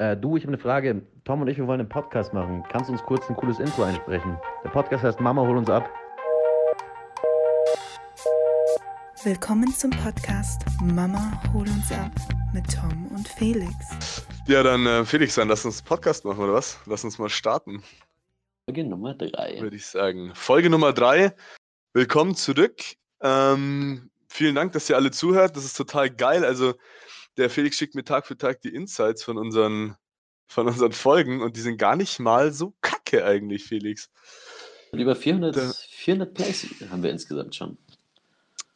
Äh, du, ich habe eine Frage. Tom und ich, wir wollen einen Podcast machen. Kannst du uns kurz ein cooles Intro einsprechen? Der Podcast heißt Mama, hol uns ab. Willkommen zum Podcast Mama, hol uns ab mit Tom und Felix. Ja, dann äh, Felix, dann lass uns einen Podcast machen, oder was? Lass uns mal starten, Folge Nummer 3. würde ich sagen. Folge Nummer drei. Willkommen zurück. Ähm, vielen Dank, dass ihr alle zuhört. Das ist total geil. Also, der Felix schickt mir Tag für Tag die Insights von unseren, von unseren Folgen und die sind gar nicht mal so kacke eigentlich, Felix. Über 400, Da- 400 Plays haben wir insgesamt schon.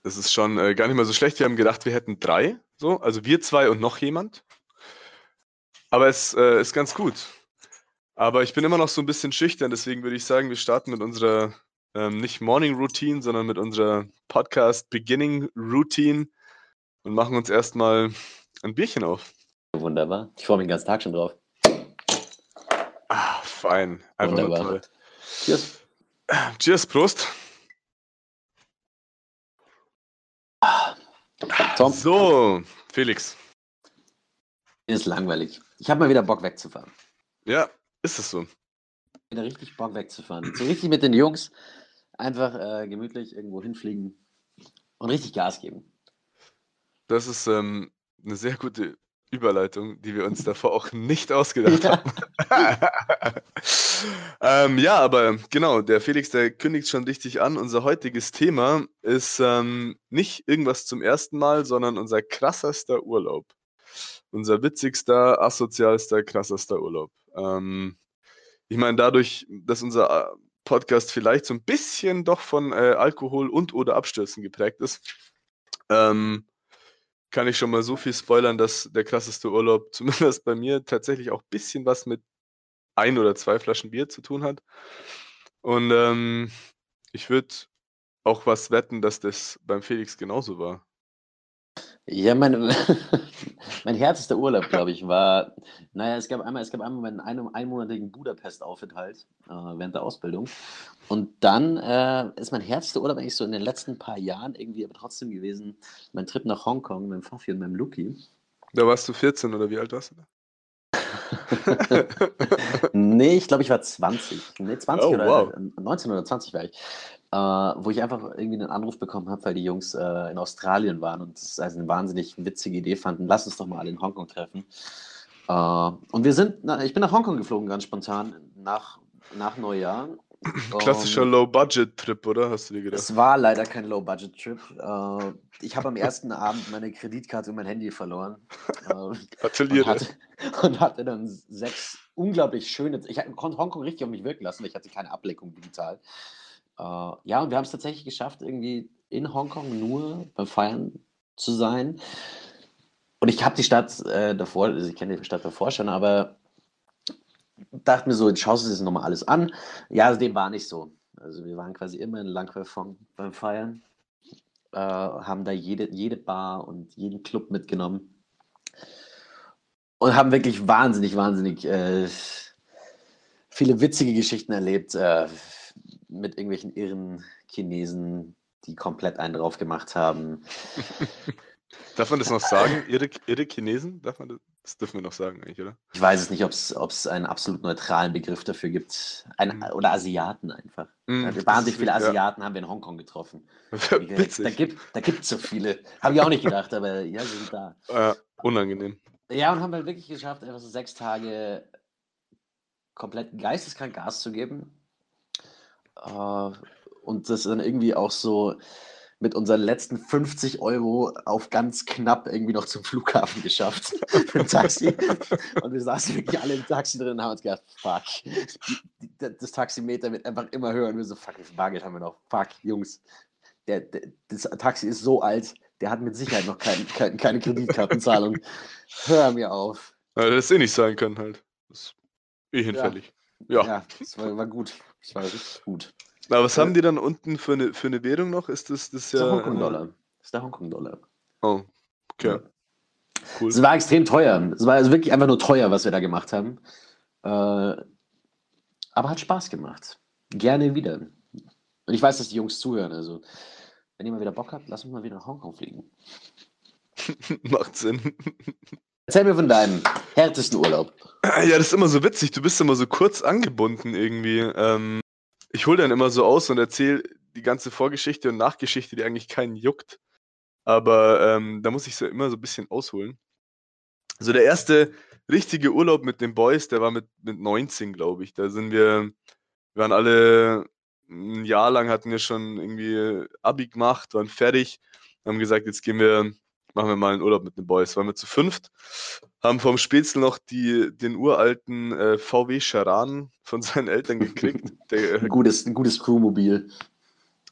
Das ist schon äh, gar nicht mal so schlecht. Wir haben gedacht, wir hätten drei. So, also wir zwei und noch jemand. Aber es äh, ist ganz gut. Aber ich bin immer noch so ein bisschen schüchtern, deswegen würde ich sagen, wir starten mit unserer ähm, nicht Morning Routine, sondern mit unserer Podcast Beginning Routine und machen uns erstmal ein Bierchen auf. Wunderbar. Ich freue mich den ganzen Tag schon drauf. Ah, fein. Einfach nur Wunderbar. toll. Cheers. Cheers, Prost. Tom, So, Felix. mir ist langweilig. Ich habe mal wieder Bock wegzufahren. Ja, ist es so. Wieder richtig Bock wegzufahren. So richtig mit den Jungs einfach äh, gemütlich irgendwo hinfliegen und richtig Gas geben. Das ist ähm, eine sehr gute Überleitung, die wir uns davor auch nicht ausgedacht Ja. haben. ähm, ja, aber genau, der Felix, der kündigt schon richtig an. Unser heutiges Thema ist ähm, nicht irgendwas zum ersten Mal, sondern unser krassester Urlaub. Unser witzigster, asozialster, krassester Urlaub. Ähm, ich meine, dadurch, dass unser äh, Podcast vielleicht so ein bisschen doch von äh, Alkohol und oder Abstürzen geprägt ist, ähm, kann ich schon mal so viel spoilern, dass der krasseste Urlaub zumindest bei mir tatsächlich auch ein bisschen was mit ein oder zwei Flaschen Bier zu tun hat. Und ähm, ich würde auch was wetten, dass das beim Felix genauso war. Ja, mein, mein härtester Urlaub, glaube ich, war, naja, es gab einmal, es gab einmal meinen ein, einmonatigen Budapest-Aufenthalt äh, während der Ausbildung. Und dann äh, ist mein härtester Urlaub eigentlich so in den letzten paar Jahren irgendwie aber trotzdem gewesen, mein Trip nach Hongkong mit dem Faffi und meinem Luki. Da warst du 14 oder wie alt warst du da? Nee, ich glaube, ich war 20. Nee, 20 Oh, oder wow. äh, 19 oder 20 war ich. Äh, wo ich einfach irgendwie einen Anruf bekommen habe, weil die Jungs äh, in Australien waren und das also eine wahnsinnig witzige Idee fanden. Lass uns doch mal alle in Hongkong treffen. Äh, und wir sind, na, ich bin nach Hongkong geflogen, ganz spontan, nach, nach Neujahr. Klassischer Und Low-Budget-Trip, oder? Hast du dir gedacht? Es war leider kein Low-Budget-Trip. Äh, ich habe am ersten Abend meine Kreditkarte und mein Handy verloren. Äh, und Gratuliere. hatte, und hatte dann sechs unglaublich schöne. Ich konnte Hongkong richtig auf mich wirken lassen, weil ich hatte keine Ablenkung digital. Äh, ja, und wir haben es tatsächlich geschafft, irgendwie in Hongkong nur beim Feiern zu sein. Und ich habe die Stadt äh, davor, also ich kenne die Stadt davor schon, aber dachte mir so, jetzt schaust du dir das nochmal alles an. Ja, also dem war nicht so. Also wir waren quasi immer in Langquerfong beim Feiern, äh, haben da jede, jede Bar und jeden Club mitgenommen und haben wirklich wahnsinnig, wahnsinnig äh, viele witzige Geschichten erlebt äh, mit irgendwelchen irren Chinesen, die komplett einen drauf gemacht haben. Darf man das noch sagen? Irre, irre Chinesen? Darf man das? Das dürfen wir noch sagen, eigentlich, oder? Ich weiß es nicht, ob es einen absolut neutralen Begriff dafür gibt. Ein, Mhm. oder Asiaten einfach. Ja, das wahnsinnig viele Asiaten haben wir in Hongkong getroffen. Ja. Da gibt da gibt so viele. Habe ich auch nicht gedacht, aber ja, sie sind da. Äh, unangenehm. Ja, und haben halt wirklich geschafft, einfach so sechs Tage komplett geisteskrank Gas zu geben. Äh, und das dann irgendwie auch so mit unseren letzten 50 Euro auf ganz knapp irgendwie noch zum Flughafen geschafft. Im Taxi. Und wir saßen wirklich alle im Taxi drin und haben uns gedacht, fuck. Das Taximeter wird einfach immer höher. Und wir so, fuck, wie viel Bargeld haben wir noch? Fuck, Jungs. Der, der, das Taxi ist so alt, der hat mit Sicherheit noch kein, kein, keine Kreditkartenzahlung. Hör mir auf. Ja, das eh nicht sein können halt. Das ist eh hinfällig. Ja. Ja, das war, war gut. Das war richtig gut. Aber was haben die dann unten für eine, für eine Währung noch? Ist das, das ist ja. der Hongkong-Dollar. Das ist der Hongkong-Dollar. Oh, okay. Cool. Es war extrem teuer. Es war also wirklich einfach nur teuer, was wir da gemacht haben. Äh, aber hat Spaß gemacht. Gerne wieder. Und ich weiß, dass die Jungs zuhören. Also, wenn ihr mal wieder Bock habt, lasst uns mal wieder nach Hongkong fliegen. Macht Sinn. Erzähl mir von deinem härtesten Urlaub. Ja, das ist immer so witzig. Du bist immer so kurz angebunden irgendwie. Ähm, ich hole dann immer so aus und erzähle die ganze Vorgeschichte und Nachgeschichte, die eigentlich keinen juckt. Aber ähm, da muss ich so immer so ein bisschen ausholen. Also der erste richtige Urlaub mit den Boys, der war mit, mit 19, glaube ich. Da sind wir, wir waren alle ein Jahr lang hatten wir schon irgendwie Abi gemacht, waren fertig, haben gesagt, jetzt gehen wir, machen wir mal einen Urlaub mit den Boys. Waren wir zu fünft, haben vom Spätzl noch die, den uralten äh, VW Charan von seinen Eltern gekriegt. Der, Ein gutes, ein gutes Crewmobil.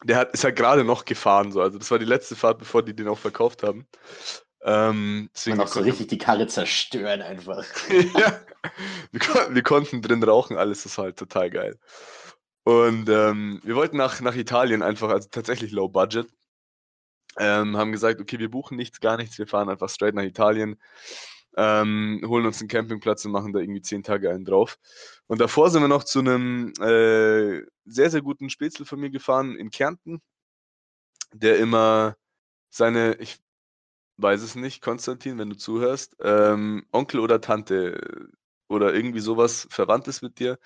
der hat, ist ja gerade noch gefahren, so. Also das war die letzte Fahrt, bevor die den auch verkauft haben. Ähm, deswegen Und auch so richtig die Karre zerstören einfach. ja, wir, kon wir konnten drin rauchen, alles war halt total geil. Und ähm, wir wollten nach, nach Italien einfach, also tatsächlich low budget. Ähm, haben gesagt, okay, wir buchen nichts, gar nichts, wir fahren einfach straight nach Italien, ähm, holen uns einen Campingplatz und machen da irgendwie zehn Tage einen drauf. Und davor sind wir noch zu einem äh, sehr, sehr guten Spätzle von mir gefahren in Kärnten, der immer seine, ich weiß es nicht, Konstantin, wenn du zuhörst, ähm, Onkel oder Tante oder irgendwie sowas Verwandtes mit dir,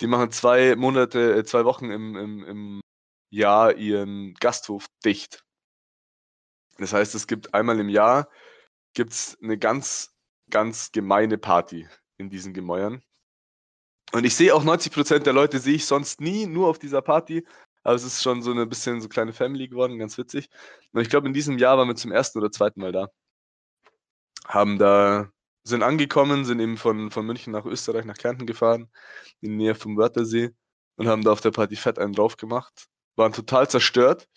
die machen zwei Monate, äh, zwei Wochen im, im, im Jahr ihren Gasthof dicht. Das heißt, es gibt einmal im Jahr gibt's eine ganz, ganz gemeine Party in diesen Gemäuern. Und ich sehe auch 90% der Leute sehe ich sonst nie, nur auf dieser Party. Aber es ist schon so ein bisschen so kleine Family geworden, ganz witzig. Und ich glaube, in diesem Jahr waren wir zum ersten oder zweiten Mal da. Haben da, sind angekommen, sind eben von, von München nach Österreich, nach Kärnten gefahren, in der Nähe vom Wörthersee und haben da auf der Party fett einen drauf gemacht. Waren total zerstört.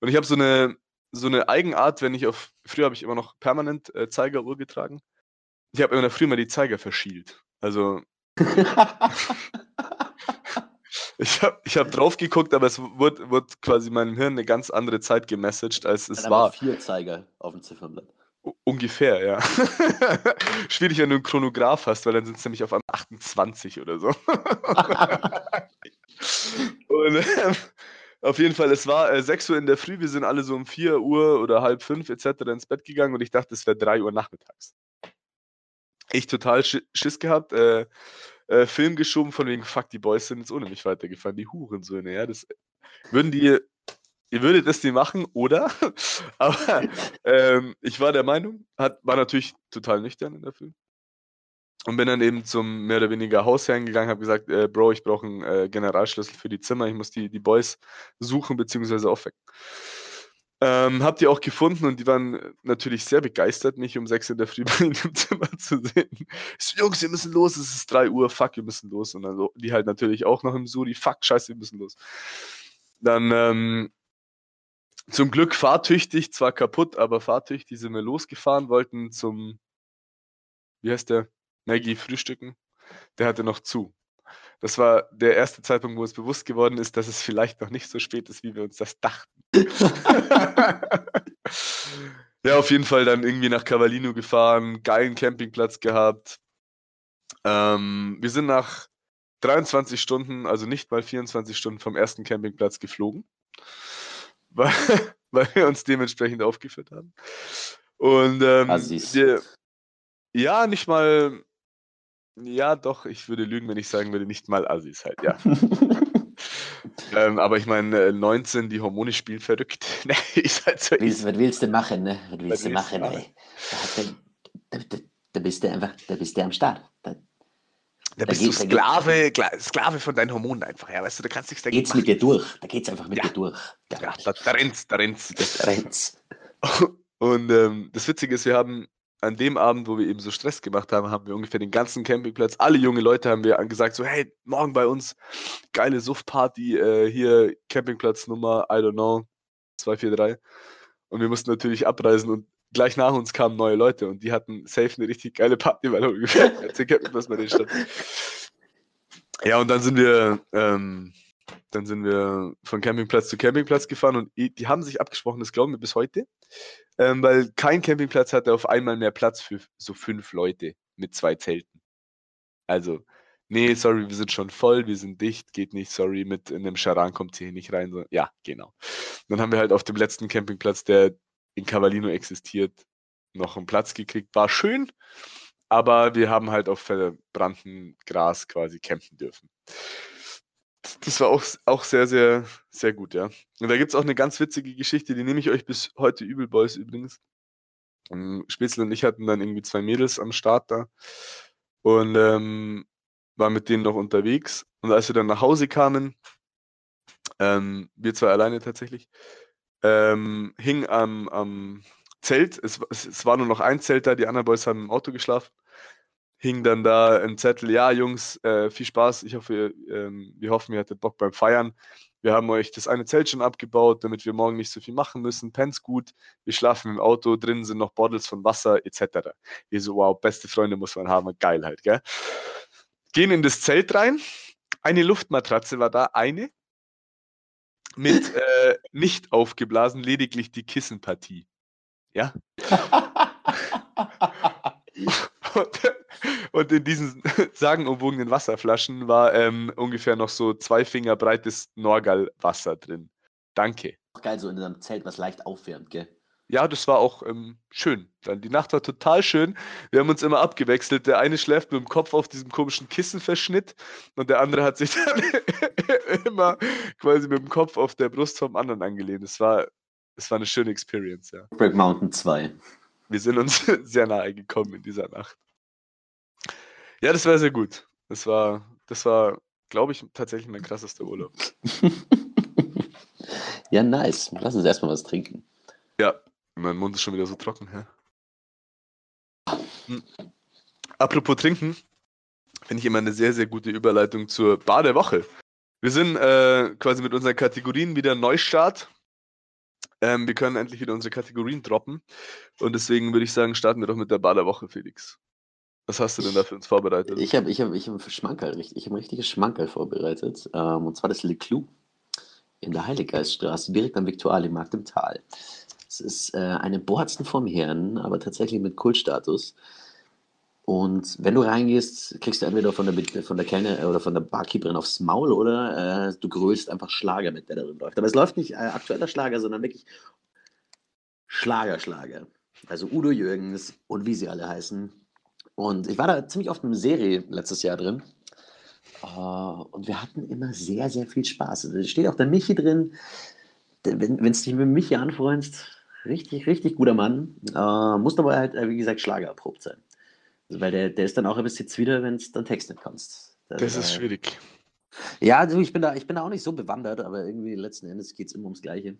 Und ich habe so eine, so eine Eigenart, wenn ich auf, früher habe ich immer noch permanent äh, Zeigeruhr getragen. Ich habe in der Früh mal die Zeiger verschielt. Also ich habe ich hab drauf geguckt, aber es wurde, wurde quasi meinem Hirn eine ganz andere Zeit gemessaged, als es Dann war. vier Zeiger auf dem Ziffernblatt. Ungefähr, ja. Schwierig, wenn du einen Chronograph hast, weil dann sind es nämlich auf einmal 28 oder so. Und ähm, auf jeden Fall, es war äh, 6 Uhr in der Früh, wir sind alle so um 4 Uhr oder halb 5 etc. ins Bett gegangen und ich dachte, es wäre 3 Uhr nachmittags. Ich total Schi- Schiss gehabt, äh, äh, Film geschoben von wegen, fuck, die Boys sind jetzt ohne mich weitergefahren, die Hurensöhne, ja, das würden die, ihr würdet das die machen, oder? Aber ähm, ich war der Meinung, hat, war natürlich total nüchtern in der Früh. Und bin dann eben zum mehr oder weniger Hausherrn gegangen, habe gesagt, äh, Bro, ich brauche einen äh, Generalschlüssel für die Zimmer, ich muss die, die Boys suchen bzw. aufwecken. Ähm, hab die auch gefunden und die waren natürlich sehr begeistert, mich um 6 in der Früh bei ihnen im Zimmer zu sehen. So, Jungs, wir müssen los, es ist 3 Uhr, fuck, wir müssen los. Und dann so, die halt natürlich auch noch im Suri, fuck, scheiße, wir müssen los. Dann ähm, zum Glück fahrtüchtig, zwar kaputt, aber fahrtüchtig sind wir losgefahren, wollten zum, wie heißt der, Maggie frühstücken. Der hatte noch zu. Das war der erste Zeitpunkt, wo uns bewusst geworden ist, dass es vielleicht noch nicht so spät ist, wie wir uns das dachten. ja, auf jeden Fall dann irgendwie nach Cavallino gefahren, geilen Campingplatz gehabt. Ähm, wir sind nach 23 Stunden, also nicht mal 24 Stunden vom ersten Campingplatz geflogen, weil, weil wir uns dementsprechend aufgeführt haben. Und ähm, Assis. wir, ja, nicht mal, ja, doch, ich würde lügen, wenn ich sagen würde, nicht mal Assis halt, ja. ähm, aber ich meine, äh, 19, die Hormone spielen verrückt. nee, ist halt so. Willst, was willst du machen, ne? Was willst du willst du machen, machen? ey? Da, da, da, da bist du einfach, da bist du am Start. Da Da bist du geht- da geht- Sklave, Sklave von deinen Hormonen einfach, ja, weißt du, da kannst du nichts dagegen geht's mit dir durch. Da geht's einfach mit Ja. dir durch. Ja, da, da rennt's, da rennt's. Das rennt's. Und ähm, das Witzige ist, wir haben an dem Abend, wo wir eben so Stress gemacht haben, haben wir ungefähr den ganzen Campingplatz, alle junge Leute haben wir gesagt, so, hey, morgen bei uns, geile Suff-Party, äh, hier Campingplatz Nummer, I don't know, 243. Und wir mussten natürlich abreisen und gleich nach uns kamen neue Leute und die hatten safe eine richtig geile Party, weil ungefähr der Campingplatz bei denen stand. Ja, und dann sind wir, ähm, dann sind wir von Campingplatz zu Campingplatz gefahren und die haben sich abgesprochen, das glauben wir bis heute, ähm, weil kein Campingplatz hatte auf einmal mehr Platz für so fünf Leute mit zwei Zelten. Also, nee, sorry, wir sind schon voll, wir sind dicht, geht nicht, sorry, mit in einem Charan kommt ihr hier nicht rein. So, ja, genau. Dann haben wir halt auf dem letzten Campingplatz, der in Cavallino existiert, noch einen Platz gekriegt. War schön, aber wir haben halt auf verbrannten Gras quasi campen dürfen. Das war auch, auch sehr, sehr, sehr gut, ja. Und da gibt es auch eine ganz witzige Geschichte, die nehme ich euch bis heute übel, Boys, übrigens. Und Spätzle und ich hatten dann irgendwie zwei Mädels am Start da und ähm, waren mit denen noch unterwegs. Und als wir dann nach Hause kamen, ähm, wir zwei alleine tatsächlich, ähm, hing am, am Zelt, es, es, es, war nur noch ein Zelt da, die anderen Boys haben im Auto geschlafen, hing dann da ein Zettel, ja Jungs, äh, viel Spaß, ich hoffe, ähm, wir hoffen, ihr hattet Bock beim Feiern. Wir haben euch das eine Zelt schon abgebaut, damit wir morgen nicht so viel machen müssen. Pens gut, wir schlafen im Auto, drin sind noch Bottles von Wasser etc. Wir so, wow, beste Freunde muss man haben, Geilheit, gell? Gehen in das Zelt rein, eine Luftmatratze war da, eine, mit äh, nicht aufgeblasen, lediglich die Kissenpartie. Ja. und, und, in diesen sagenumwogenen Wasserflaschen war ähm, ungefähr noch so zwei Finger breites Norgal-Wasser drin. Danke. Geil, so in einem Zelt, was leicht aufwärmt, gell? Ja, das war auch ähm, schön. Dann die Nacht war total schön. Wir haben uns immer abgewechselt. Der eine schläft mit dem Kopf auf diesem komischen Kissenverschnitt und der andere hat sich dann immer quasi mit dem Kopf auf der Brust vom anderen angelehnt. Es war, es war eine schöne Experience, ja. Break Mountain 2. Wir sind uns sehr nahe gekommen in dieser Nacht. Ja, das war sehr gut. Das war, das war, glaube ich, tatsächlich mein krassester Urlaub. ja, nice. Lass uns erstmal was trinken. Ja, mein Mund ist schon wieder so trocken, hä? Hm. Apropos trinken, finde ich immer eine sehr, sehr gute Überleitung zur Bar der Woche. Wir sind äh, quasi mit unseren Kategorien wieder Neustart. Ähm, wir können endlich wieder unsere Kategorien droppen. Und deswegen würde ich sagen, starten wir doch mit der Bar der Woche, Felix. Was hast du denn da für uns vorbereitet? Ich habe ich hab, ich hab Schmankerl, ich hab ein richtiges Schmankerl vorbereitet. Ähm, und zwar das Le Clou in der Heiliggeiststraße, direkt am Viktualienmarkt im Tal. Es ist äh, eine Borzen vom Herrn, aber tatsächlich mit Kultstatus. Und wenn du reingehst, kriegst du entweder von der, von der Kellner oder von der Barkeeperin aufs Maul oder äh, du grölst einfach Schlager mit, der da drin läuft. Aber es läuft nicht äh, aktueller Schlager, sondern wirklich Schlager, Schlager. Also Udo Jürgens und wie sie alle heißen. Und ich war da ziemlich oft in einer Serie letztes Jahr drin. Uh, und wir hatten immer sehr, sehr viel Spaß. Also, da steht auch der Michi drin. Wenn es dich mit Michi anfreundest, Richtig, richtig guter Mann. Äh, muss aber halt, äh, wie gesagt, Schlager erprobt sein. Also, weil der, der ist dann auch ein bisschen wieder, wenn du dann Text nicht kannst. Das, das ist äh, schwierig. Ja, also ich bin, da, ich bin da auch nicht so bewandert, aber irgendwie letzten Endes geht es immer ums Gleiche.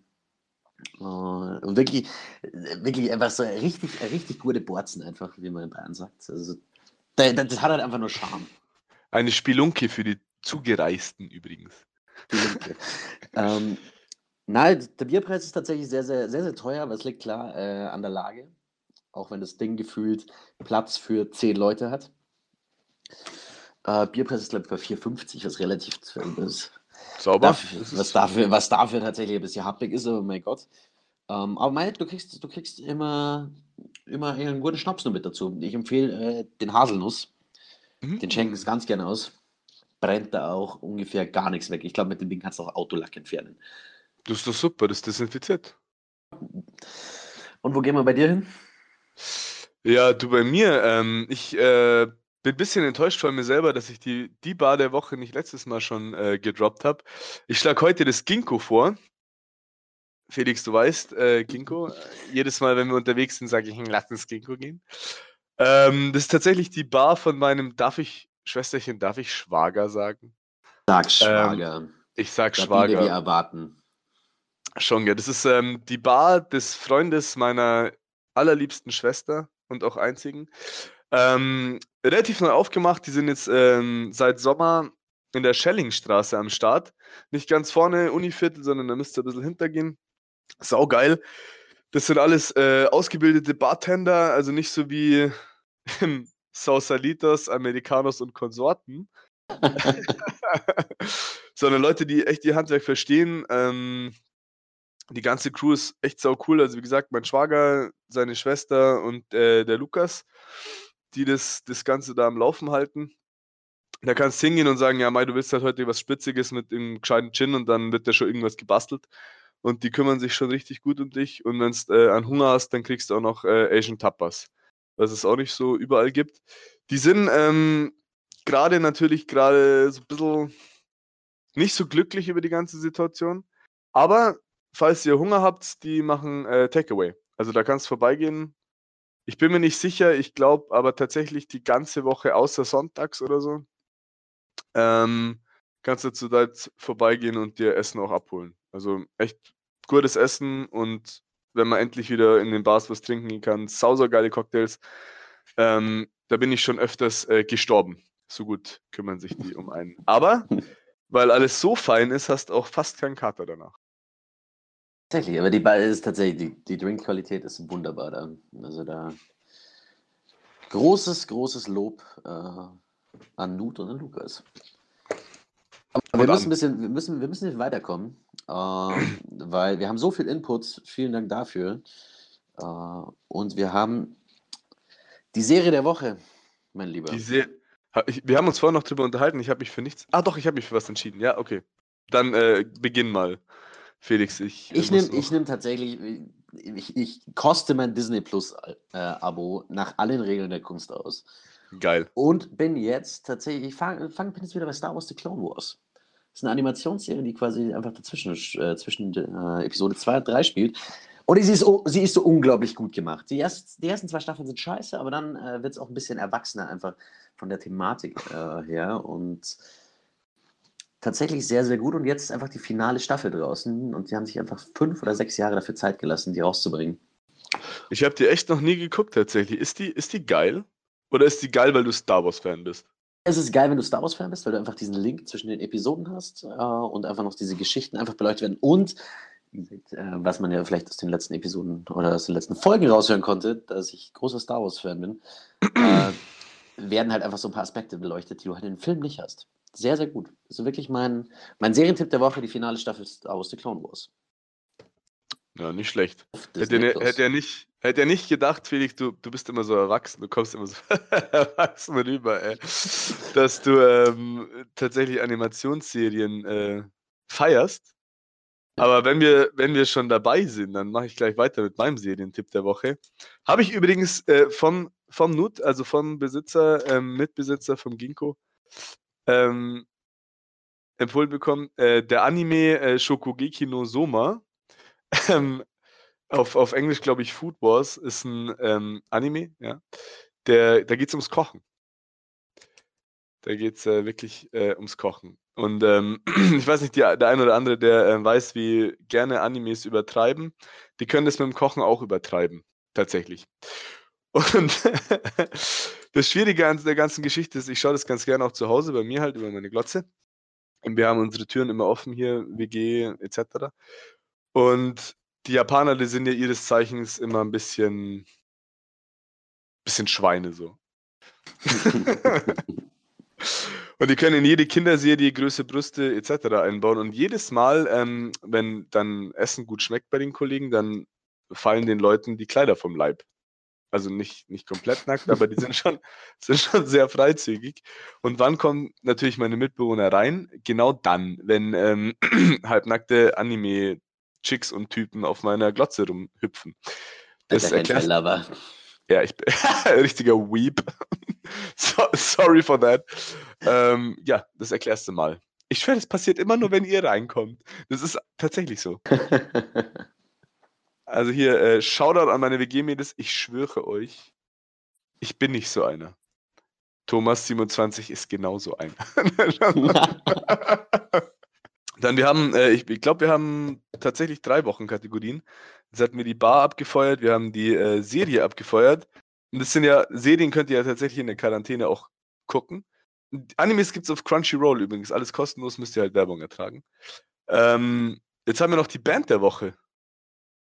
Uh, und wirklich, wirklich einfach so richtig, richtig gute Borzen, einfach, wie man in Bayern sagt. Also, das, das hat halt einfach nur Charme. Eine Spelunke für die Zugereisten übrigens. ähm, Nein, der Bierpreis ist tatsächlich sehr, sehr, sehr, sehr teuer, aber es liegt klar äh, an der Lage. Auch wenn das Ding gefühlt Platz für zehn Leute hat. Äh, Bierpreis ist, glaube ich, bei 4,50, was relativ ist. Sauber. Dafür, was, dafür, was dafür tatsächlich ein bisschen happig ist, oh mein Gott. Ähm, aber mein, du kriegst, du kriegst immer, immer einen guten Schnaps noch mit dazu. Ich empfehle äh, den Haselnuss. Mhm. Den schenken es ganz gerne aus. Brennt da auch ungefähr gar nichts weg. Ich glaube, mit dem Ding kannst du auch Autolack entfernen. Das ist doch super, das ist desinfiziert. Und wo gehen wir bei dir hin? Ja, du bei mir. Ähm, ich äh, bin ein bisschen enttäuscht von mir selber, dass ich die, die Bar der Woche nicht letztes Mal schon äh, gedroppt habe. Ich schlage heute das Ginkgo vor. Felix, du weißt, äh, Ginkgo. Jedes Mal, wenn wir unterwegs sind, sage ich, hm, lass uns Ginkgo gehen. Ähm, das ist tatsächlich die Bar von meinem, darf ich, Schwesterchen, darf ich Schwager sagen? Sag Schwager. Ähm, ich sag da Schwager. Wir erwarten. Schon, ja. Das ist ähm, die Bar des Freundes meiner allerliebsten Schwester und auch einzigen. Ähm, relativ neu aufgemacht. Die sind jetzt ähm, seit Sommer in der Schellingstraße am Start. Nicht ganz vorne Univiertel, sondern da müsst ihr ein bisschen hintergehen. Sau geil. Das sind alles äh, ausgebildete Bartender, also nicht so wie im Sausalitos, Americanos und Konsorten. sondern Leute, die echt ihr Handwerk verstehen. Ähm, die ganze Crew ist echt sau cool. Also wie gesagt, mein Schwager, seine Schwester und äh, der Lukas, die das, das Ganze da am Laufen halten. Da kannst du hingehen und sagen, ja, Mai, du willst halt heute was Spitziges mit einem gescheiten Gin und dann wird da schon irgendwas gebastelt. und die kümmern sich schon richtig gut um dich. Und wenn du äh, an Hunger hast, dann kriegst du auch noch äh, Asian Tapas, was es auch nicht so überall gibt. Die sind ähm, gerade natürlich gerade so ein bisschen nicht so glücklich über die ganze Situation. Aber falls ihr Hunger habt, die machen äh, Takeaway. Also da kannst du vorbeigehen. Ich bin mir nicht sicher, ich glaube aber tatsächlich die ganze Woche außer sonntags oder so. Ähm, kannst du zu dort vorbeigehen und dir Essen auch abholen. Also echt gutes Essen und wenn man endlich wieder in den Bars was trinken kann, sausergeile Cocktails. Ähm, da bin ich schon öfters äh, gestorben. So gut kümmern sich die um einen. Aber weil alles so fein ist, hast auch fast keinen Kater danach. Tatsächlich, aber die Ball ist tatsächlich, die, die Drinkqualität ist wunderbar da. Also da großes, großes Lob äh, an Nut und an Lukas. Aber wir müssen ein bisschen, wir müssen, wir müssen nicht weiterkommen, äh, weil wir haben so viel Input. Vielen Dank dafür. Äh, und wir haben die Serie der Woche, mein Lieber. Ich, wir haben uns vorhin noch drüber unterhalten. Ich habe mich für nichts. Ah, doch, ich habe mich für was entschieden. Ja, okay. Dann äh, beginn mal, Felix. Ich, ich nehme nehm tatsächlich. Ich, ich koste mein Disney Plus äh, nach allen Regeln der Kunst aus. Geil. Und bin jetzt tatsächlich, ich fange fang jetzt wieder bei Star Wars The Clone Wars. Das ist eine Animationsserie, die quasi einfach dazwischen äh, zwischen äh, Episode 2 und 3 spielt. Und sie ist, sie ist so unglaublich gut gemacht. Die, erst, die ersten zwei Staffeln sind scheiße, aber dann äh, wird es auch ein bisschen erwachsener, einfach von der Thematik äh, her. Und tatsächlich sehr, sehr gut. Und jetzt ist einfach die finale Staffel draußen. Und die haben sich einfach fünf oder sechs Jahre dafür Zeit gelassen, die rauszubringen. Ich habe die echt noch nie geguckt, tatsächlich. Ist die, ist die geil? Oder ist die geil, weil du Star Wars-Fan bist? Es ist geil, wenn du Star Wars-Fan bist, weil du einfach diesen Link zwischen den Episoden hast äh, und einfach noch diese Geschichten einfach beleuchtet werden. Und äh, was man ja vielleicht aus den letzten Episoden oder aus den letzten Folgen raushören konnte, dass ich großer Star Wars-Fan bin, äh, werden halt einfach so ein paar Aspekte beleuchtet, die du halt in den Film nicht hast. Sehr, sehr gut. Also wirklich mein, mein Serientipp der Woche, die finale Staffel Star Wars The Clone Wars. Ja, nicht schlecht. Hätte er, hätte, er nicht, hätte er nicht gedacht, Felix, du, du bist immer so erwachsen, du kommst immer so erwachsen rüber, ey, dass du ähm, tatsächlich Animationsserien äh, feierst. Aber wenn wir, wenn wir schon dabei sind, dann mache ich gleich weiter mit meinem Serientipp der Woche. Habe ich übrigens äh, vom, vom Nut, also vom Besitzer, ähm, Mitbesitzer vom Ginkgo, ähm, empfohlen bekommen, äh, der Anime äh, Shokugeki no Soma ähm, auf, auf Englisch glaube ich Food Wars ist ein ähm, Anime, ja. Der, da geht es ums Kochen. Da geht es äh, wirklich äh, ums Kochen. Und ähm, ich weiß nicht, die, der ein oder andere, der äh, weiß, wie gerne Animes übertreiben, die können das mit dem Kochen auch übertreiben. Tatsächlich. Und das Schwierige an der ganzen Geschichte ist, ich schaue das ganz gerne auch zu Hause bei mir halt über meine Glotze. Und wir haben unsere Türen immer offen hier, WG etc. Und die Japaner, die sind ja ihres Zeichens immer ein bisschen, bisschen Schweine so. und die können in jede Kinderserie Größe Brüste etc. einbauen. Und jedes Mal, ähm, wenn dann Essen gut schmeckt bei den Kollegen, dann fallen den Leuten die Kleider vom Leib. Also nicht, nicht komplett nackt, aber die sind schon, sind schon sehr freizügig. Und wann kommen natürlich meine Mitbewohner rein? Genau dann, wenn ähm, halbnackte Anime Chicks und Typen auf meiner Glotze rumhüpfen. Das erklärt. Ja, ich bin ein richtiger Weep. so, sorry for that. Ähm, ja, das erklärst du mal. Ich schwöre, das passiert immer nur, wenn ihr reinkommt. Das ist tatsächlich so. Also hier, äh, Shoutout an meine WG-Mädels. Ich schwöre euch, ich bin nicht so einer. Thomas 27 ist genauso einer. Dann, wir haben, äh, ich, ich glaube, wir haben tatsächlich drei Wochen Kategorien. Jetzt hatten wir die Bar abgefeuert, wir haben die äh, Serie abgefeuert. Und das sind ja, Serien könnt ihr ja tatsächlich in der Quarantäne auch gucken. Animes gibt es auf Crunchyroll übrigens, alles kostenlos, müsst ihr halt Werbung ertragen. Ähm, jetzt haben wir noch die Band der Woche.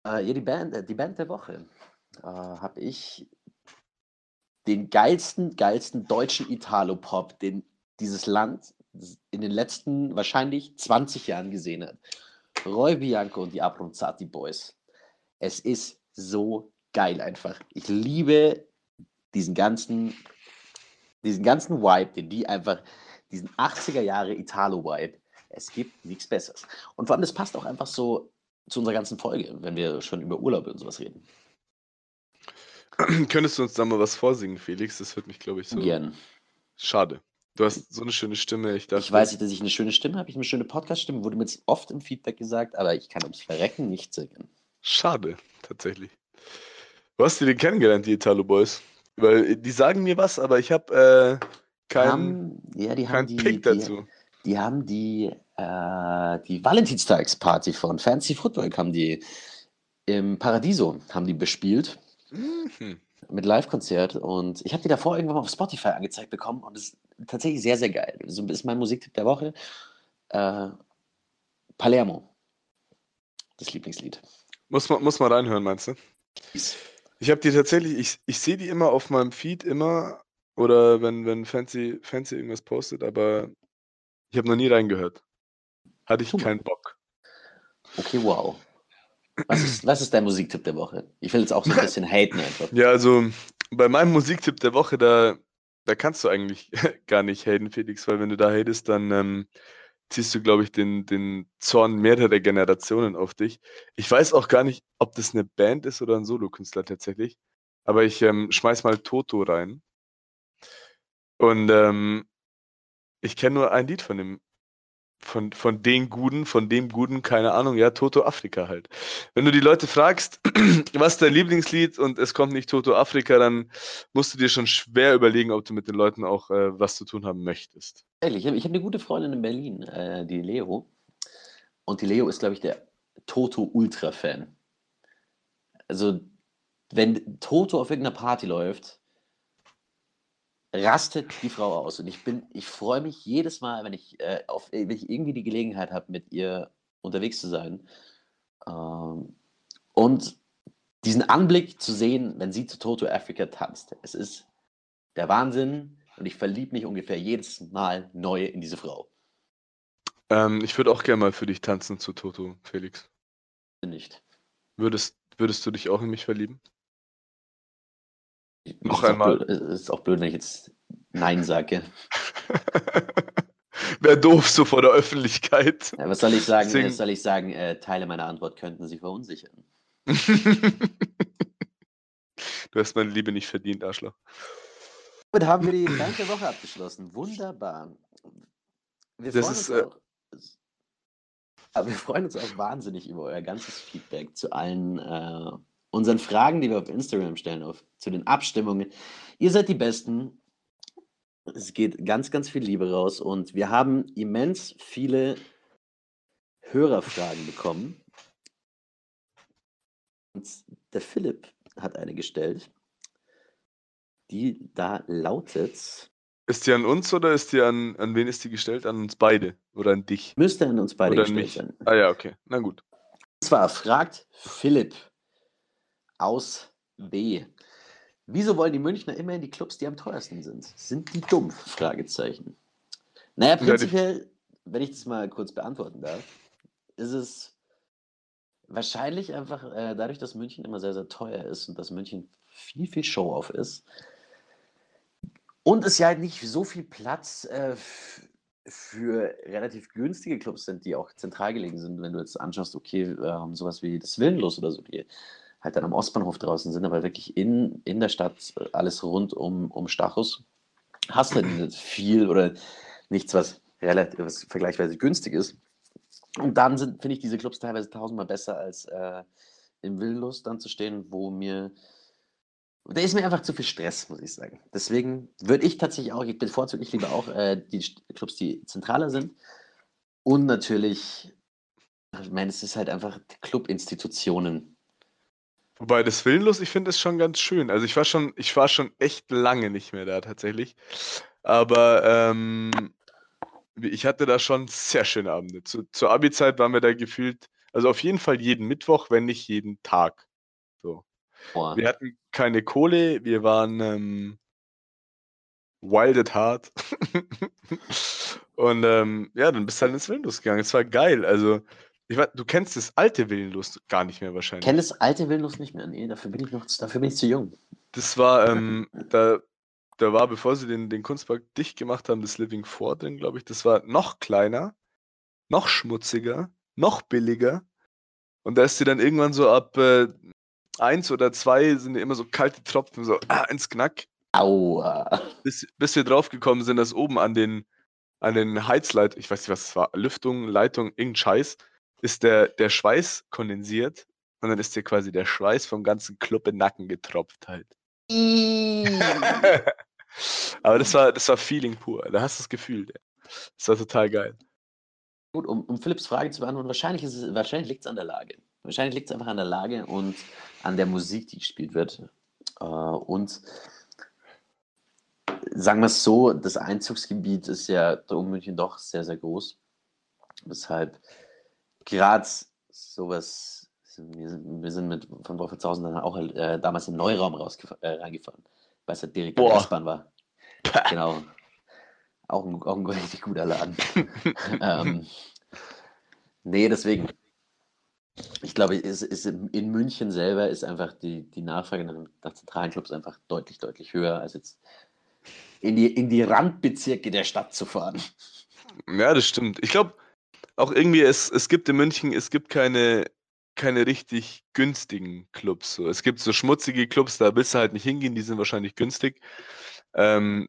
Uh, ja, die Band, äh, die Band der Woche. Äh, Habe ich den geilsten, geilsten deutschen Italo-Pop, den dieses Land in den letzten wahrscheinlich 20 Jahren gesehen hat. Roy Bianco und die Abronzati Boys. Es ist so geil einfach. Ich liebe diesen ganzen, diesen ganzen Vibe, den die einfach, diesen 80er Jahre Italo-Vibe. Es gibt nichts Besseres. Und vor allem, das passt auch einfach so zu unserer ganzen Folge, wenn wir schon über Urlaub und sowas reden. Könntest du uns da mal was vorsingen, Felix? Das wird mich, glaube ich, so. Gern. Schade. Du hast so eine schöne Stimme. Ich, dachte, Ich weiß nicht, dass ich eine schöne Stimme habe. Ich habe eine schöne Podcast-Stimme, wurde mir jetzt oft im Feedback gesagt, aber ich kann ums Verrecken nicht singen. Schade, tatsächlich. Wo hast du die kennengelernt, die Italo Boys? Weil äh, die sagen mir was, aber ich habe äh, keinen ja, die haben die, Pick die, dazu. die haben die, äh, die Valentinstagsparty von Fancy Footwork haben die im Paradiso haben die bespielt Mhm. mit Live-Konzert und ich habe die davor irgendwann mal auf Spotify angezeigt bekommen und es ist tatsächlich sehr, sehr geil. So ist mein Musiktipp der Woche. Äh, Palermo. Das Lieblingslied. Muss, man, muss man reinhören, meinst du? Ich habe die tatsächlich, ich, ich sehe die immer auf meinem Feed immer oder wenn, wenn Fancy, Fancy irgendwas postet, aber ich habe noch nie reingehört. Hatte ich mal. keinen Bock. Okay, wow. Was ist, was ist dein Musiktipp der Woche? Ich will jetzt auch so ein bisschen haten einfach. Ja, also bei meinem Musiktipp der Woche, da, da kannst du eigentlich gar nicht haten, Felix, weil wenn du da hatest, dann ähm, ziehst du, glaube ich, den, den Zorn mehrerer Generationen auf dich. Ich weiß auch gar nicht, ob das eine Band ist oder ein Solokünstler tatsächlich, aber ich ähm, schmeiß mal Toto rein. Und ähm, ich kenne nur ein Lied von dem, von, von den Guten, von dem Guten, keine Ahnung, ja, Toto Afrika halt. Wenn du die Leute fragst, was ist dein Lieblingslied und es kommt nicht Toto Afrika, dann musst du dir schon schwer überlegen, ob du mit den Leuten auch äh, was zu tun haben möchtest. Ehrlich, ich habe eine gute Freundin in Berlin, äh, die Leo. Und die Leo ist, glaube ich, der Toto-Ultra-Fan. Also, wenn Toto auf irgendeiner Party läuft, rastet die Frau aus. Und ich bin, ich freue mich jedes Mal, wenn ich, äh, auf, wenn ich irgendwie die Gelegenheit habe, mit ihr unterwegs zu sein. Ähm, und diesen Anblick zu sehen, wenn sie zu Toto Africa tanzt. Es ist der Wahnsinn und ich verliebe mich ungefähr jedes Mal neu in diese Frau. Ähm, ich würde auch gerne mal für dich tanzen zu Toto, Felix. Nicht. Würdest, würdest du dich auch in mich verlieben? Noch ist auch einmal. blöd- ist auch blöd, wenn ich jetzt Nein sage. Wäre doof so vor der Öffentlichkeit. Ja, was soll ich sagen? Deswegen- Was soll ich sagen? Äh, Teile meiner Antwort könnten Sie verunsichern. du hast meine Liebe nicht verdient, Arschloch. Damit haben wir die ganze Woche abgeschlossen. Wunderbar. Wir Das freuen, ist, uns äh, auch, wir freuen uns auch wahnsinnig über euer ganzes Feedback zu allen äh, unseren Fragen, die wir auf Instagram stellen, auf, zu den Abstimmungen. Ihr seid die Besten. Es geht ganz, ganz viel Liebe raus und wir haben immens viele Hörerfragen bekommen. Und der Philipp hat eine gestellt, die da lautet, Ist die an uns oder ist die an, an wen ist die gestellt? An uns beide oder an dich? müsste an uns beide oder gestellt sein. Ah ja, okay. Na gut. Und zwar fragt Philipp aus B. Wieso wollen die Münchner immer in die Clubs, die am teuersten sind? Sind die dumm? Fragezeichen. Naja, prinzipiell, wenn ich das mal kurz beantworten darf, ist es wahrscheinlich einfach äh, dadurch, dass München immer sehr, sehr teuer ist und dass München viel, viel Show-off ist. Und es ja nicht so viel Platz äh, für relativ günstige Clubs sind, die auch zentral gelegen sind. Wenn du jetzt anschaust, okay, ähm, sowas wie das Willenlos oder so, die halt dann am Ostbahnhof draußen sind, aber wirklich in, in der Stadt äh, alles rund um, um Stachus, hast du halt nicht viel oder nichts, was relativ was vergleichsweise günstig ist. Und dann finde ich, diese Clubs teilweise tausendmal besser als äh, im Willenlos dann zu stehen, wo mir da ist mir einfach zu viel Stress, muss ich sagen. Deswegen würde ich tatsächlich auch, ich bevorzuge ich lieber auch äh, die Clubs, die zentraler sind. Und natürlich, ich meine, es ist halt einfach Clubinstitutionen. Wobei das Willenlos, ich finde es schon ganz schön. Also ich war schon, ich war schon echt lange nicht mehr da tatsächlich. Aber ähm, ich hatte da schon sehr schöne Abende. Zu, zur Abi-Zeit waren wir da gefühlt, also auf jeden Fall jeden Mittwoch, wenn nicht jeden Tag. So. Boah. Wir hatten keine Kohle, wir waren ähm, wild at heart. Und ähm, ja, dann bist du halt ins Willenlos gegangen. Es war geil. Also, ich weiß, du kennst das alte Willenlos gar nicht mehr Ich wahrscheinlich. kenne das alte Willenlos nicht mehr. Nee, dafür bin ich noch, dafür bin ich zu jung. Das war, ähm, da, da war, bevor sie den, den Kunstpark dicht gemacht haben, das Living Four drin, glaube ich. Das war noch kleiner, noch schmutziger, noch billiger Und da ist sie dann irgendwann so ab äh, eins oder zwei sind immer so kalte Tropfen, so ah, ins Knack. Aua. Bis, bis wir draufgekommen sind, dass oben an den, an den Heizleit, ich weiß nicht, was es war, Lüftung, Leitung, irgendein Scheiß, ist der, der Schweiß kondensiert und dann ist dir quasi der Schweiß vom ganzen Club in den Nacken getropft halt. Aber das war, das war Feeling pur. Da hast du das Gefühl. Das war total geil. Gut, um, um Philipps Frage zu beantworten, wahrscheinlich, ist es, wahrscheinlich liegt es an der Lage. Wahrscheinlich liegt es einfach an der Lage und an der Musik, die gespielt wird. Äh, und sagen wir es so, das Einzugsgebiet ist ja da um München doch sehr, sehr groß. Weshalb gerade sowas, wir sind, wir sind mit von Wolfertshausen dann auch äh, damals im Neuraum äh, reingefahren, weil es halt direkt Boah. an der S-Bahn war. Genau. Auch ein, auch ein richtig guter Laden. ähm, nee, deswegen. Ich glaube, ist, ist in in München selber ist einfach die, die Nachfrage nach, nach zentralen Clubs einfach deutlich, deutlich höher, als jetzt in die, in die Randbezirke der Stadt zu fahren. Ja, das stimmt. Ich glaube auch irgendwie, es, es gibt in München, es gibt keine, keine richtig günstigen Clubs. So. Es gibt so schmutzige Clubs, da willst du halt nicht hingehen, die sind wahrscheinlich günstig. Ähm,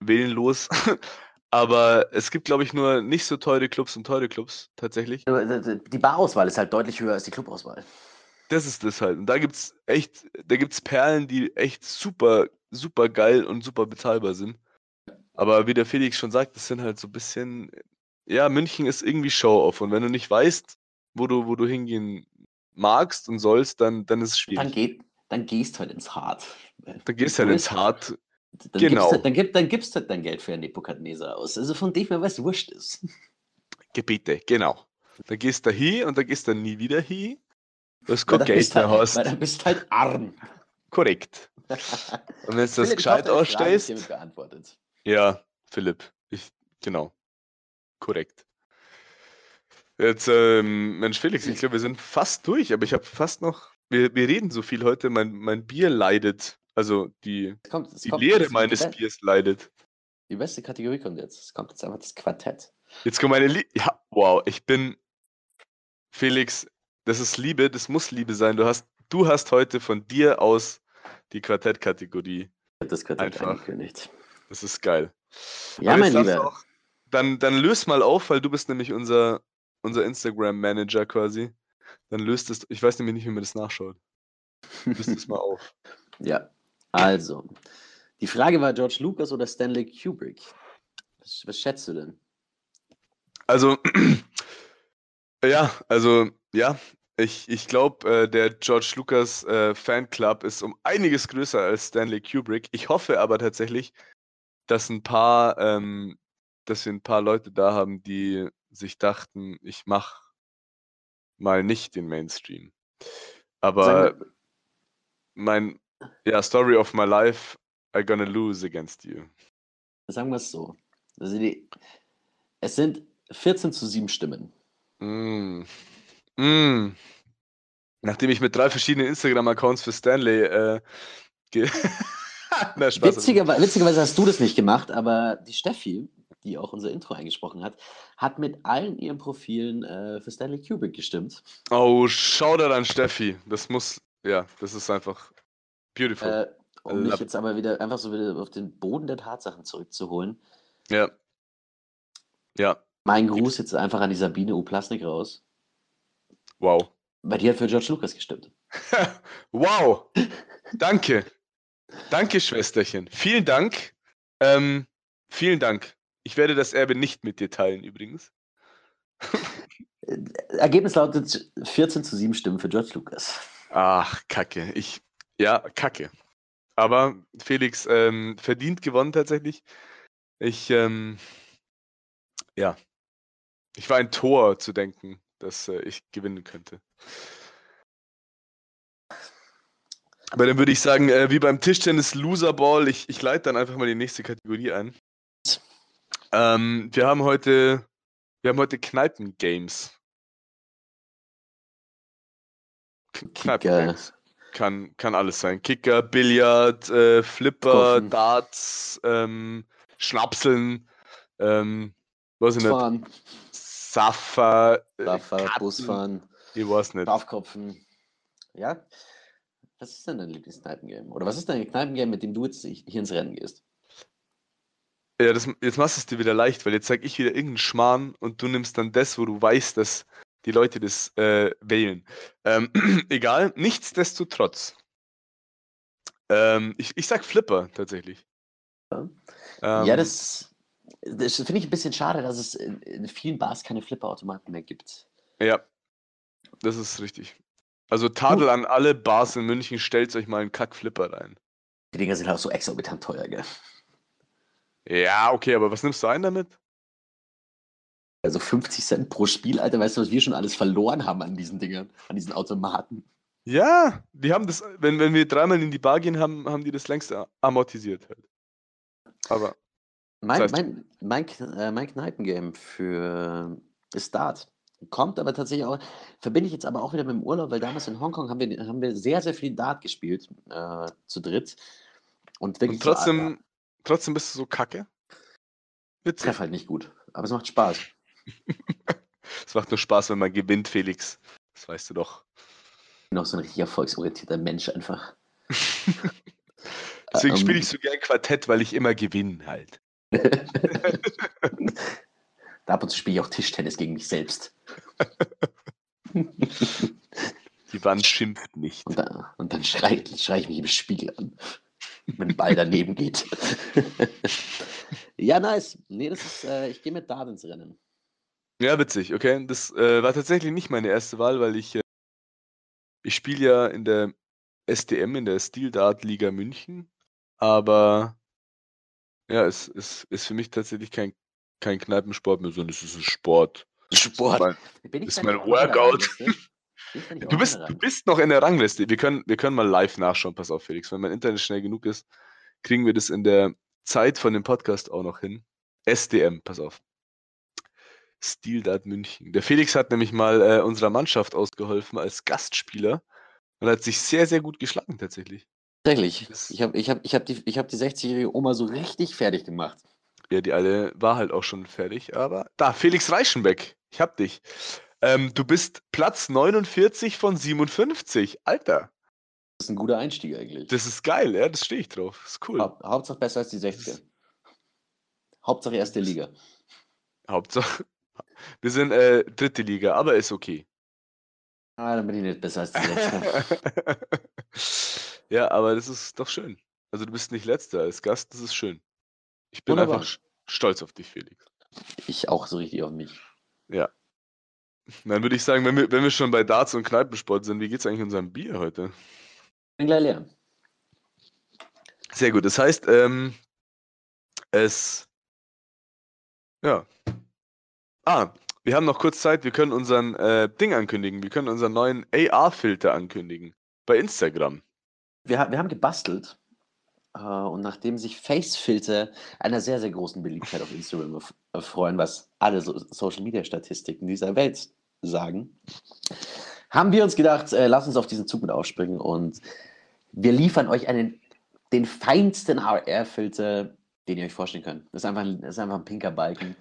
willenlos. Aber es gibt, glaube ich, nur nicht so teure Clubs und teure Clubs, tatsächlich. Die Barauswahl ist halt deutlich höher als die Clubauswahl. Das ist das halt. Und da gibt's echt, da gibt's Perlen, die echt super, super geil und super bezahlbar sind. Aber wie der Felix schon sagt, das sind halt so ein bisschen, ja, München ist irgendwie Show-off. Und wenn du nicht weißt, wo du, wo du hingehen magst und sollst, dann, dann ist es schwierig. Dann, geht, dann gehst halt ins Hart. Dann gehst du halt ins Hart. Dann Genau. Gibst, halt- dann, gib, dann gibst du halt dein Geld für einen Nebukadneser aus. Also von dem her, was wurscht ist. Gebiete, genau. Da gehst du hin und da gehst du nie wieder hin. Du kein dann Geld bist mehr halt, hast. weil dann bist halt arm. Korrekt. Und wenn du das gescheit ausstellst. beantwortet. Ja, Philipp. Ich, genau. Korrekt. Jetzt, ähm, Mensch, Felix, ich glaube, wir sind fast durch, aber ich habe fast noch. Wir, wir reden so viel heute, mein, mein Bier leidet. Also die, Es kommt, es die kommt, Leere es- meines be- Biers leidet. Die beste Kategorie kommt jetzt. Es kommt jetzt einfach das Quartett. Jetzt kommt meine Liebe. Ja, wow, ich bin. Felix, das ist Liebe, das muss Liebe sein. Du hast, du hast heute von dir aus die Quartett-Kategorie. Das Quartett Einfach. angekündigt. Das ist geil. Ja, Aber mein Lieber. Dann, dann löst mal auf, weil du bist nämlich unser, unser Instagram-Manager quasi. Dann löst es, ich weiß nämlich nicht, wie man das nachschaut. Löst es mal auf. Ja, also. Die Frage war George Lucas oder Stanley Kubrick. Was, was schätzt du denn? Also, ja, also, ja, ich, ich glaube, äh, der George Lucas äh, Fanclub ist um einiges größer als Stanley Kubrick. Ich hoffe aber tatsächlich, dass ein paar, ähm, dass wir ein paar Leute da haben, die sich dachten, ich mache mal nicht den Mainstream. Aber mein, ja, Story of my life, I gonna lose against you. Sagen wir es so. Also die, es sind 14 zu 7 Stimmen. Mm. Mm. Nachdem ich mit drei verschiedenen Instagram-Accounts für Stanley äh, Na. Witzigerweise, witzigerweise hast du das nicht gemacht, aber die Steffi, die auch unser Intro eingesprochen hat, hat mit allen ihren Profilen äh, für Stanley Kubrick gestimmt. Oh, Shoutout an Steffi. Das muss, ja, das ist einfach beautiful. Äh, um mich jetzt aber wieder einfach so wieder auf den Boden der Tatsachen zurückzuholen. ja. Ja, Mein Gruß jetzt einfach an die Sabine Uplasnik raus, wow. weil die hat für George Lucas gestimmt. wow. Danke. Danke, Schwesterchen. Vielen Dank. Ähm, vielen Dank. Ich werde das Erbe nicht mit dir teilen, übrigens. Äh, Ergebnis lautet 14 zu 7 Stimmen für George Lucas. Ach, Kacke. Ich, ja, Kacke. Aber Felix ähm, verdient gewonnen tatsächlich. Ich, ähm, ja. Ich war ein Tor zu denken, dass äh, ich gewinnen könnte. Aber dann würde ich sagen, äh, wie beim Tischtennis Loser Ball, ich, ich leite dann einfach mal die nächste Kategorie ein. Ähm, wir haben heute, wir haben heute Kneipen-Games. Kneipen-Games. Kann, kann alles sein. Kicker, Billard, äh, Flipper, Golfen. Darts, ähm, Schnapseln, ähm, weiß ich nicht, Fahren, Saffer, äh, Busfahren, Ich weiß nicht. Draufkopfen. Ja? Was ist denn dein Lieblingskneipengame? Oder was ist dein Kneipengame, mit dem du jetzt hier ins Rennen gehst? Ja, das, jetzt machst du es dir wieder leicht, weil jetzt sag ich wieder irgendeinen Schmarrn und du nimmst dann das, wo du weißt, dass die Leute das äh, wählen. Ähm, egal, nichtsdestotrotz. Ähm, ich, ich sag Flipper tatsächlich. Ja, Ähm, ja das, das finde ich ein bisschen schade, dass es in, in vielen Bars keine Flipperautomaten mehr gibt. Ja, das ist richtig. Also Tadel an alle Bars in München, stellt euch mal einen Kack-Flipper rein. Die Dinger sind auch so exorbitant teuer, gell? Ja, okay, aber was nimmst du ein damit? Also 50 Cent pro Spiel, Alter, weißt du, was wir schon alles verloren haben an diesen Dingern, an diesen Automaten? Ja, die haben das, wenn, wenn wir dreimal in die Bar gehen, haben, haben die das längst amortisiert halt. Aber Mein, Das heißt- mein, mein, äh, mein Kneipengame für ist Dart. Kommt aber tatsächlich auch, verbinde ich jetzt aber auch wieder mit dem Urlaub, weil damals in Hongkong haben wir, haben wir sehr, sehr viel Dart gespielt, äh, zu dritt. Und wirklich und trotzdem, trotzdem bist du so kacke. ich Witzig. treffe halt nicht gut. Aber es macht Spaß. Es macht nur Spaß, wenn man gewinnt, Felix. Das weißt du doch. Ich bin auch so ein richtig erfolgsorientierter Mensch einfach. Deswegen spiele Ähm. ich so gern Quartett, weil ich immer gewinne halt. Ab und zu spiele ich auch Tischtennis gegen mich selbst. Die Wand schimpft nicht. Und dann, und dann schreie schrei ich mich im Spiegel an, wenn ein Ball daneben geht. ja, nice. Nee, das ist, äh, ich gehe mit Dart ins Rennen. Ja, witzig, okay. Das äh, war tatsächlich nicht meine erste Wahl, weil ich, äh, ich spiele ja in der SDM, in der Steel Dart Liga München. Aber ja, es, es ist für mich tatsächlich kein, kein Kneipensport mehr, sondern es ist ein Sport. Sport. Mein- Bin ich ist mein Workout. Rangliste? Du bist, du bist noch in der Rangliste. Wir können, wir können mal live nachschauen. Pass auf, Felix. Wenn mein Internet schnell genug ist, kriegen wir das in der Zeit von dem Podcast auch noch hin. SDM, pass auf. Steel Dart München. Der Felix hat nämlich mal äh, unserer Mannschaft ausgeholfen als Gastspieler und hat sich sehr, sehr gut geschlagen tatsächlich. Tatsächlich. Ich habe ich hab, ich hab die, ich hab die 60-jährige Oma so richtig fertig gemacht. Ja, die alle war halt auch schon fertig, aber da, Felix Reichenbeck, ich hab dich. Ähm, du bist Platz 49 von 57. Alter, Das ist ein guter Einstieg eigentlich. das ist geil, ja, das stehe ich drauf. Das ist cool. Haupt, Hauptsache besser als die 60er. Hauptsache erste Liga. Hauptsache, wir sind äh, dritte Liga, aber ist okay. Ah, dann bin ich nicht besser als die 60er. ja, aber das ist doch schön. Also du bist nicht letzter als Gast, das ist schön. Ich bin Wunderbar. einfach stolz auf dich, Felix. ich auch so richtig auf mich. Dann würde ich sagen, wenn wir, wenn wir schon bei Darts und Kneipensport sind, wie geht's eigentlich unserem Bier heute? Bin gleich leer. Sehr gut. Das heißt, ähm, es. Ja. Ah, wir haben noch kurz Zeit. Wir können unseren äh, Ding ankündigen. Wir können unseren neuen AR-Filter ankündigen. Bei Instagram. Wir, wir haben gebastelt äh, und nachdem sich Face-Filter einer sehr, sehr großen Beliebtheit auf Instagram erf- erfreuen, was alle so Social-Media-Statistiken dieser Welt sagen, haben wir uns gedacht, äh, lass uns auf diesen Zug mit aufspringen und wir liefern euch einen, den feinsten AR-Filter, den ihr euch vorstellen könnt. Das ist einfach ein, das ist einfach ein pinker Balken,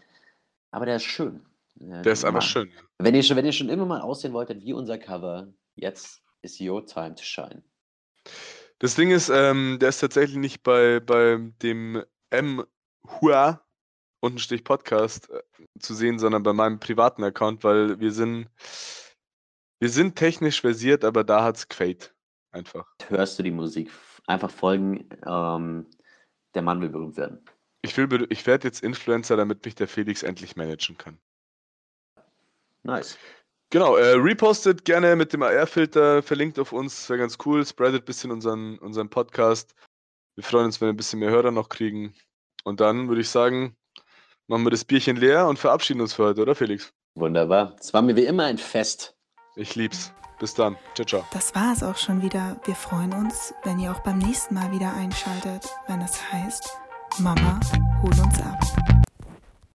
aber der ist schön. Äh, Der ist einfach schön. Wenn ihr, schon, wenn ihr schon immer mal aussehen wolltet wie unser Cover, jetzt is your time to shine. Das Ding ist, ähm, der ist tatsächlich nicht bei, bei dem M. Hua Untenstrich Podcast äh, zu sehen, sondern bei meinem privaten Account, weil wir sind, wir sind technisch versiert, aber da hat's gefällt. Einfach. hörst du die Musik. Einfach folgen. Ähm, der Mann will berühmt werden. Ich will, ich werde jetzt Influencer, damit mich der Felix endlich managen kann. Nice. Genau, äh, repostet gerne mit dem AR-Filter, verlinkt auf uns, wäre ganz cool, spreadet ein bisschen unseren, unseren Podcast. Wir freuen uns, wenn wir ein bisschen mehr Hörer noch kriegen. Und dann würde ich sagen, machen wir das Bierchen leer und verabschieden uns für heute, oder Felix? Wunderbar. Es war mir wie immer ein Fest. Ich lieb's. Bis dann. Ciao, ciao. Das war es auch schon wieder. Wir freuen uns, wenn ihr auch beim nächsten Mal wieder einschaltet, wenn es heißt, Mama, hol uns ab.